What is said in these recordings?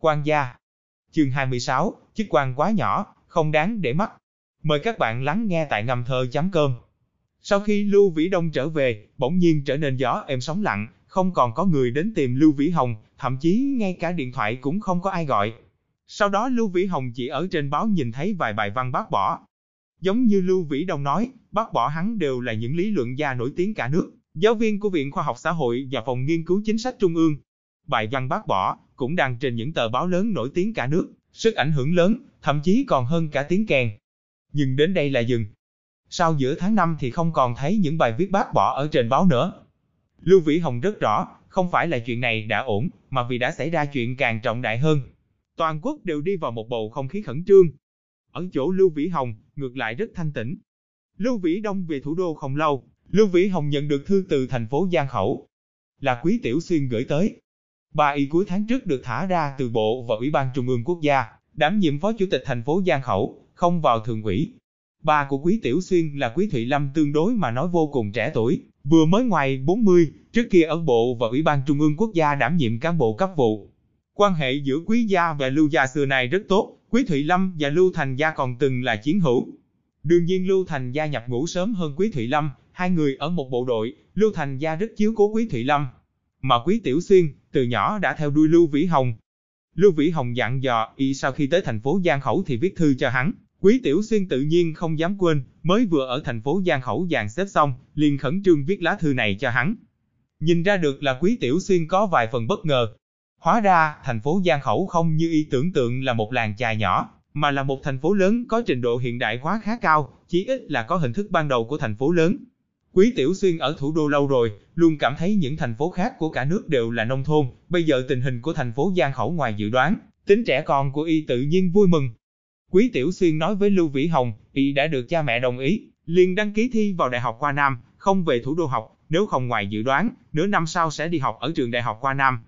Quan gia. Chương 26, chức quan quá nhỏ, không đáng để mắt. Mời các bạn lắng nghe tại ngầm thơ chấm cơm. Sau khi Lưu Vĩ Đông trở về, bỗng nhiên trở nên gió êm sóng lặng, không còn có người đến tìm Lưu Vĩ Hồng, thậm chí ngay cả điện thoại cũng không có ai gọi. Sau đó Lưu Vĩ Hồng chỉ ở trên báo nhìn thấy vài bài văn bác bỏ. Giống như Lưu Vĩ Đông nói, bác bỏ hắn đều là những lý luận gia nổi tiếng cả nước, giáo viên của Viện Khoa học Xã hội và Phòng Nghiên cứu Chính sách Trung ương. Bài văn bác bỏ cũng đăng trên những tờ báo lớn nổi tiếng cả nước, sức ảnh hưởng lớn, thậm chí còn hơn cả tiếng kèn. Nhưng đến đây là dừng. Sau giữa tháng 5 thì không còn thấy những bài viết bác bỏ ở trên báo nữa. Lưu Vĩ Hồng rất rõ, không phải là chuyện này đã ổn, mà vì đã xảy ra chuyện càng trọng đại hơn. Toàn quốc đều đi vào một bầu không khí khẩn trương. Ở chỗ Lưu Vĩ Hồng, ngược lại rất thanh tĩnh. Lưu Vĩ Đông về thủ đô không lâu, Lưu Vĩ Hồng nhận được thư từ thành phố Giang Khẩu. Là Quý Tiểu Xuyên gửi tới. Bà y cuối tháng trước được thả ra từ Bộ và Ủy ban Trung ương Quốc gia, đảm nhiệm Phó Chủ tịch thành phố Giang Khẩu, không vào thường ủy. Bà của Quý Tiểu Xuyên là Quý Thụy Lâm tương đối mà nói vô cùng trẻ tuổi, vừa mới ngoài 40, trước kia ở Bộ và Ủy ban Trung ương Quốc gia đảm nhiệm cán bộ cấp vụ. Quan hệ giữa Quý gia và Lưu gia xưa này rất tốt, Quý Thụy Lâm và Lưu Thành gia còn từng là chiến hữu. Đương nhiên Lưu Thành gia nhập ngũ sớm hơn Quý Thụy Lâm, hai người ở một bộ đội, Lưu Thành gia rất chiếu cố Quý Thụy Lâm. Mà Quý Tiểu Xuyên, từ nhỏ đã theo đuôi Lưu Vĩ Hồng. Lưu Vĩ Hồng dặn dò, y sau khi tới thành phố Giang Khẩu thì viết thư cho hắn. Quý Tiểu Xuyên tự nhiên không dám quên, mới vừa ở thành phố Giang Khẩu dàn xếp xong, liền khẩn trương viết lá thư này cho hắn. Nhìn ra được là Quý Tiểu Xuyên có vài phần bất ngờ. Hóa ra, thành phố Giang Khẩu không như y tưởng tượng là một làng chài nhỏ, mà là một thành phố lớn có trình độ hiện đại hóa khá cao, chỉ ít là có hình thức ban đầu của thành phố lớn. Quý Tiểu Xuyên ở thủ đô lâu rồi, luôn cảm thấy những thành phố khác của cả nước đều là nông thôn, bây giờ tình hình của thành phố Giang Khẩu ngoài dự đoán, tính trẻ con của y tự nhiên vui mừng. Quý Tiểu Xuyên nói với Lưu Vĩ Hồng, y đã được cha mẹ đồng ý, liền đăng ký thi vào Đại học Khoa Nam, không về thủ đô học, nếu không ngoài dự đoán, nửa năm sau sẽ đi học ở trường Đại học Khoa Nam.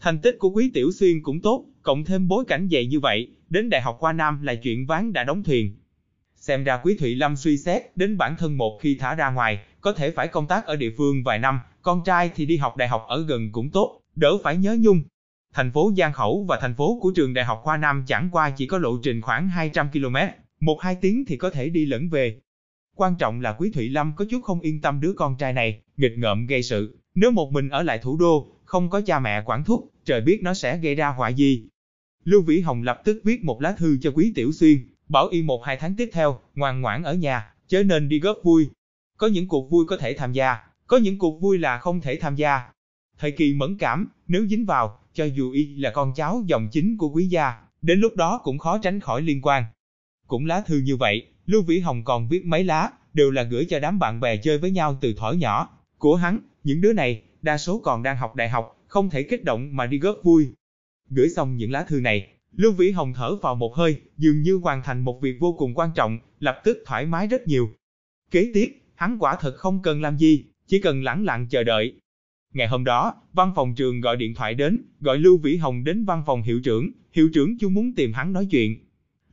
Thành tích của Quý Tiểu Xuyên cũng tốt, cộng thêm bối cảnh dày như vậy, đến Đại học Khoa Nam là chuyện ván đã đóng thuyền. Xem ra Quý Thụy Lâm suy xét đến bản thân một khi thả ra ngoài, có thể phải công tác ở địa phương vài năm, con trai thì đi học đại học ở gần cũng tốt, đỡ phải nhớ nhung. Thành phố Giang Khẩu và thành phố của trường Đại học Khoa Nam chẳng qua chỉ có lộ trình khoảng 200 km, một hai tiếng thì có thể đi lẫn về. Quan trọng là Quý Thụy Lâm có chút không yên tâm đứa con trai này, nghịch ngợm gây sự, nếu một mình ở lại thủ đô, không có cha mẹ quản thúc, trời biết nó sẽ gây ra họa gì. Lưu Vĩ Hồng lập tức viết một lá thư cho Quý Tiểu Xuyên, bảo y một hai tháng tiếp theo, ngoan ngoãn ở nhà, chớ nên đi góp vui. Có những cuộc vui có thể tham gia, có những cuộc vui là không thể tham gia. Thời kỳ mẫn cảm, nếu dính vào, cho dù y là con cháu dòng chính của quý gia, đến lúc đó cũng khó tránh khỏi liên quan. Cũng lá thư như vậy, Lưu Vĩ Hồng còn viết mấy lá, đều là gửi cho đám bạn bè chơi với nhau từ thuở nhỏ. Của hắn, những đứa này, đa số còn đang học đại học, không thể kích động mà đi góp vui. Gửi xong những lá thư này, Lưu Vĩ Hồng thở vào một hơi, dường như hoàn thành một việc vô cùng quan trọng, lập tức thoải mái rất nhiều. Kế tiếp, hắn quả thật không cần làm gì, chỉ cần lẳng lặng chờ đợi. Ngày hôm đó, văn phòng trường gọi điện thoại đến, gọi Lưu Vĩ Hồng đến văn phòng hiệu trưởng, hiệu trưởng chú muốn tìm hắn nói chuyện.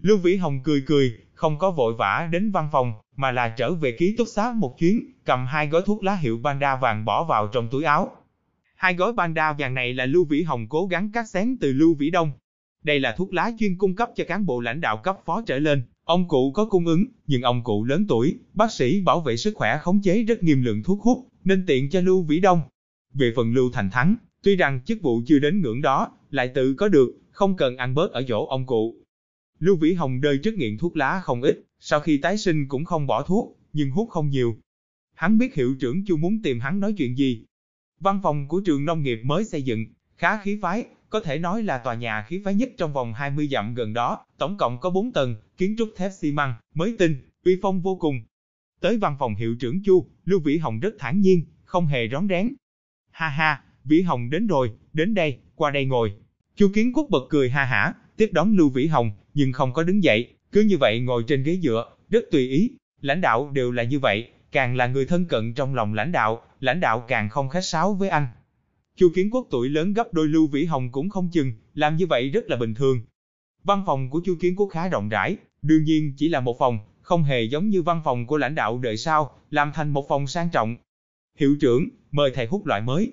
Lưu Vĩ Hồng cười cười, không có vội vã đến văn phòng, mà là trở về ký túc xá một chuyến, cầm hai gói thuốc lá hiệu Banda vàng bỏ vào trong túi áo. Hai gói Banda vàng này là Lưu Vĩ Hồng cố gắng cắt xén từ Lưu Vĩ Đông. Đây là thuốc lá chuyên cung cấp cho cán bộ lãnh đạo cấp phó trở lên, Ông cụ có cung ứng, nhưng ông cụ lớn tuổi, bác sĩ bảo vệ sức khỏe khống chế rất nghiêm lượng thuốc hút, nên tiện cho Lưu Vĩ Đông. Về phần Lưu Thành Thắng, tuy rằng chức vụ chưa đến ngưỡng đó, lại tự có được, không cần ăn bớt ở chỗ ông cụ. Lưu Vĩ Hồng đời trước nghiện thuốc lá không ít, sau khi tái sinh cũng không bỏ thuốc, nhưng hút không nhiều. Hắn biết hiệu trưởng chưa muốn tìm hắn nói chuyện gì. Văn phòng của trường nông nghiệp mới xây dựng, khá khí phái, có thể nói là tòa nhà khí phái nhất trong vòng 20 dặm gần đó, tổng cộng có 4 tầng, kiến trúc thép xi măng, mới tinh, uy phong vô cùng. Tới văn phòng hiệu trưởng Chu, Lưu Vĩ Hồng rất thản nhiên, không hề rón rén. Ha ha, Vĩ Hồng đến rồi, đến đây, qua đây ngồi. Chu Kiến Quốc bật cười ha hả, tiếp đón Lưu Vĩ Hồng, nhưng không có đứng dậy, cứ như vậy ngồi trên ghế dựa, rất tùy ý. Lãnh đạo đều là như vậy, càng là người thân cận trong lòng lãnh đạo, lãnh đạo càng không khách sáo với anh. Chu Kiến Quốc tuổi lớn gấp đôi Lưu Vĩ Hồng cũng không chừng, làm như vậy rất là bình thường. Văn phòng của Chu Kiến Quốc khá rộng rãi, đương nhiên chỉ là một phòng, không hề giống như văn phòng của lãnh đạo đời sau, làm thành một phòng sang trọng. Hiệu trưởng, mời thầy hút loại mới.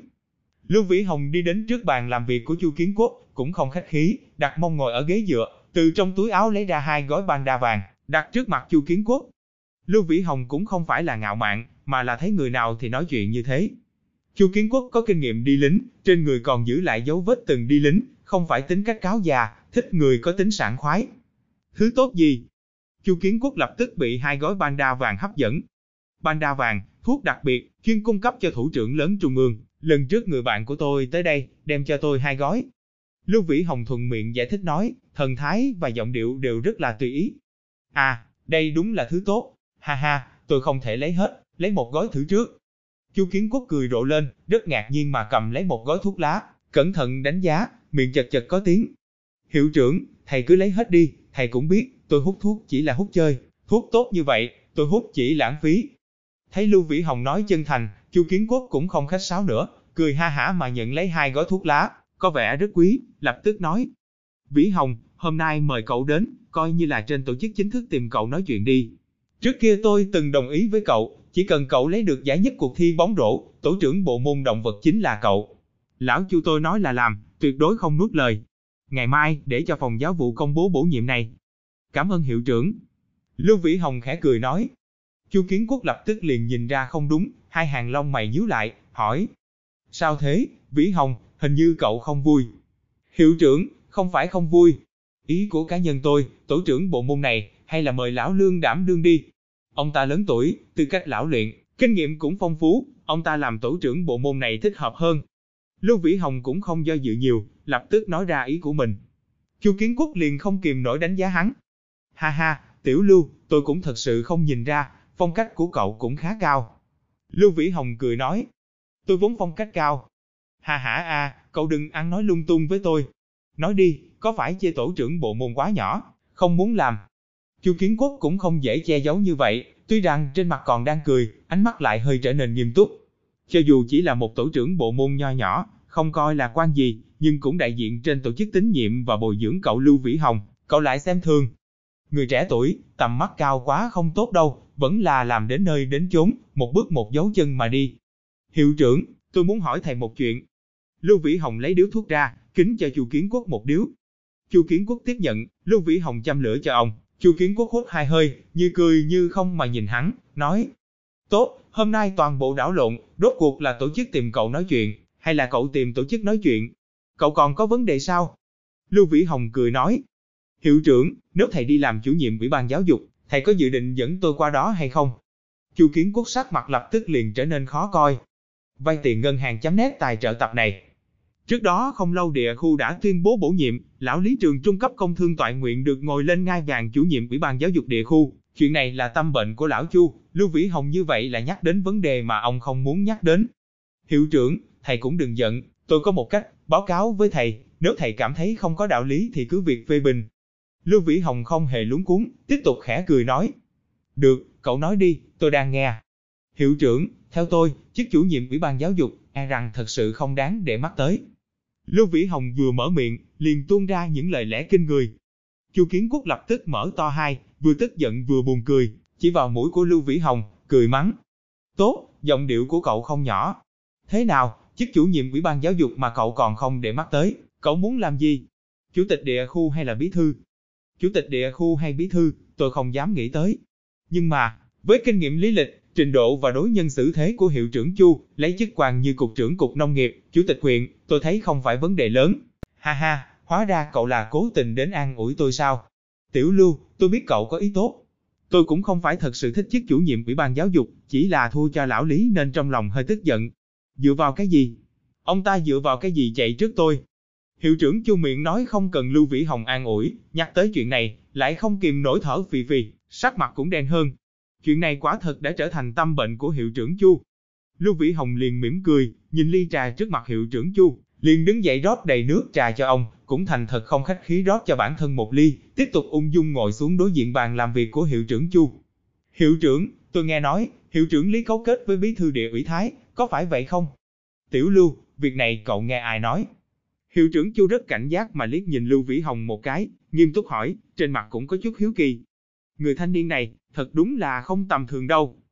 Lưu Vĩ Hồng đi đến trước bàn làm việc của Chu Kiến Quốc, cũng không khách khí, đặt mông ngồi ở ghế dựa, từ trong túi áo lấy ra hai gói ban đa vàng, đặt trước mặt Chu Kiến Quốc. Lưu Vĩ Hồng cũng không phải là ngạo mạn, mà là thấy người nào thì nói chuyện như thế. Chu Kiến Quốc có kinh nghiệm đi lính, trên người còn giữ lại dấu vết từng đi lính, không phải tính cách cáo già, thích người có tính sảng khoái. Thứ tốt gì? Chu Kiến Quốc lập tức bị hai gói banda vàng hấp dẫn. Banda vàng, thuốc đặc biệt, chuyên cung cấp cho thủ trưởng lớn trung ương. Lần trước người bạn của tôi tới đây, đem cho tôi hai gói. Lưu Vĩ Hồng thuận miệng giải thích nói, thần thái và giọng điệu đều rất là tùy ý. À, đây đúng là thứ tốt. Ha ha, tôi không thể lấy hết, lấy một gói thử trước. Chu Kiến Quốc cười rộ lên, rất ngạc nhiên mà cầm lấy một gói thuốc lá, cẩn thận đánh giá, miệng chật chật có tiếng. Hiệu trưởng, thầy cứ lấy hết đi, thầy cũng biết, tôi hút thuốc chỉ là hút chơi, thuốc tốt như vậy, tôi hút chỉ lãng phí. Thấy Lưu Vĩ Hồng nói chân thành, Chu Kiến Quốc cũng không khách sáo nữa, cười ha hả mà nhận lấy hai gói thuốc lá, có vẻ rất quý, lập tức nói. Vĩ Hồng, hôm nay mời cậu đến, coi như là trên tổ chức chính thức tìm cậu nói chuyện đi. Trước kia tôi từng đồng ý với cậu, chỉ cần cậu lấy được giải nhất cuộc thi bóng rổ, tổ trưởng bộ môn động vật chính là cậu. Lão Chu tôi nói là làm, tuyệt đối không nuốt lời. Ngày mai, để cho phòng giáo vụ công bố bổ nhiệm này. Cảm ơn hiệu trưởng. Lưu Vĩ Hồng khẽ cười nói. Chu Kiến Quốc lập tức liền nhìn ra không đúng, hai hàng lông mày nhíu lại, hỏi. Sao thế, Vĩ Hồng, hình như cậu không vui. Hiệu trưởng, không phải không vui. Ý của cá nhân tôi, tổ trưởng bộ môn này, hay là mời lão lương đảm đương đi. Ông ta lớn tuổi, tư cách lão luyện, kinh nghiệm cũng phong phú, ông ta làm tổ trưởng bộ môn này thích hợp hơn. Lưu Vĩ Hồng cũng không do dự nhiều, lập tức nói ra ý của mình. Chu Kiến Quốc liền không kìm nổi đánh giá hắn. Ha ha, tiểu Lưu, tôi cũng thật sự không nhìn ra, phong cách của cậu cũng khá cao. Lưu Vĩ Hồng cười nói, tôi vốn phong cách cao. Ha ha a, cậu đừng ăn nói lung tung với tôi. Nói đi, có phải chê tổ trưởng bộ môn quá nhỏ, không muốn làm. Chu Kiến Quốc cũng không dễ che giấu như vậy, tuy rằng trên mặt còn đang cười, ánh mắt lại hơi trở nên nghiêm túc. Cho dù chỉ là một tổ trưởng bộ môn nho nhỏ, không coi là quan gì, nhưng cũng đại diện trên tổ chức tín nhiệm và bồi dưỡng cậu Lưu Vĩ Hồng, cậu lại xem thường. Người trẻ tuổi, tầm mắt cao quá không tốt đâu, vẫn là làm đến nơi đến chốn, một bước một dấu chân mà đi. Hiệu trưởng, tôi muốn hỏi thầy một chuyện. Lưu Vĩ Hồng lấy điếu thuốc ra, kính cho Chu Kiến Quốc một điếu. Chu Kiến Quốc tiếp nhận, Lưu Vĩ Hồng chăm lửa cho ông. Chu Kiến Quốc hút hai hơi, như cười như không mà nhìn hắn, nói. Tốt, hôm nay toàn bộ đảo lộn, rốt cuộc là tổ chức tìm cậu nói chuyện, hay là cậu tìm tổ chức nói chuyện? Cậu còn có vấn đề sao? Lưu Vĩ Hồng cười nói. Hiệu trưởng, nếu thầy đi làm chủ nhiệm ủy ban giáo dục, thầy có dự định dẫn tôi qua đó hay không? Chu Kiến Quốc sắc mặt lập tức liền trở nên khó coi. Vay tiền ngân hàng chấm nét tài trợ tập này. Trước đó không lâu địa khu đã tuyên bố bổ nhiệm, lão lý trường trung cấp công thương toại nguyện được ngồi lên ngai vàng chủ nhiệm ủy ban giáo dục địa khu. Chuyện này là tâm bệnh của lão Chu, Lưu Vĩ Hồng như vậy là nhắc đến vấn đề mà ông không muốn nhắc đến. Hiệu trưởng, thầy cũng đừng giận, tôi có một cách, báo cáo với thầy, nếu thầy cảm thấy không có đạo lý thì cứ việc phê bình. Lưu Vĩ Hồng không hề lúng cuốn, tiếp tục khẽ cười nói. Được, cậu nói đi, tôi đang nghe. Hiệu trưởng, theo tôi, chức chủ nhiệm ủy ban giáo dục, e rằng thật sự không đáng để mắt tới. Lưu Vĩ Hồng vừa mở miệng, liền tuôn ra những lời lẽ kinh người. Chu Kiến Quốc lập tức mở to hai, vừa tức giận vừa buồn cười, chỉ vào mũi của Lưu Vĩ Hồng, cười mắng. Tốt, giọng điệu của cậu không nhỏ. Thế nào, chức chủ nhiệm ủy ban giáo dục mà cậu còn không để mắt tới, cậu muốn làm gì? Chủ tịch địa khu hay là bí thư? Chủ tịch địa khu hay bí thư, tôi không dám nghĩ tới. Nhưng mà, với kinh nghiệm lý lịch, trình độ và đối nhân xử thế của hiệu trưởng Chu, lấy chức quan như cục trưởng cục nông nghiệp, chủ tịch huyện, tôi thấy không phải vấn đề lớn. Ha ha, hóa ra cậu là cố tình đến an ủi tôi sao? Tiểu Lưu, tôi biết cậu có ý tốt. Tôi cũng không phải thật sự thích chức chủ nhiệm ủy ban giáo dục, chỉ là thua cho lão Lý nên trong lòng hơi tức giận. Dựa vào cái gì? Ông ta dựa vào cái gì chạy trước tôi? Hiệu trưởng Chu miệng nói không cần Lưu Vĩ Hồng an ủi, nhắc tới chuyện này, lại không kìm nổi thở phì phì, sắc mặt cũng đen hơn. Chuyện này quả thật đã trở thành tâm bệnh của hiệu trưởng Chu. Lưu Vĩ Hồng liền mỉm cười, nhìn ly trà trước mặt hiệu trưởng Chu, liền đứng dậy rót đầy nước trà cho ông, cũng thành thật không khách khí rót cho bản thân một ly, tiếp tục ung dung ngồi xuống đối diện bàn làm việc của hiệu trưởng Chu. Hiệu trưởng, tôi nghe nói, hiệu trưởng Lý cấu kết với bí thư địa ủy Thái, có phải vậy không? Tiểu Lưu, việc này cậu nghe ai nói? Hiệu trưởng Chu rất cảnh giác mà liếc nhìn Lưu Vĩ Hồng một cái, nghiêm túc hỏi, trên mặt cũng có chút hiếu kỳ. Người thanh niên này, thật đúng là không tầm thường đâu.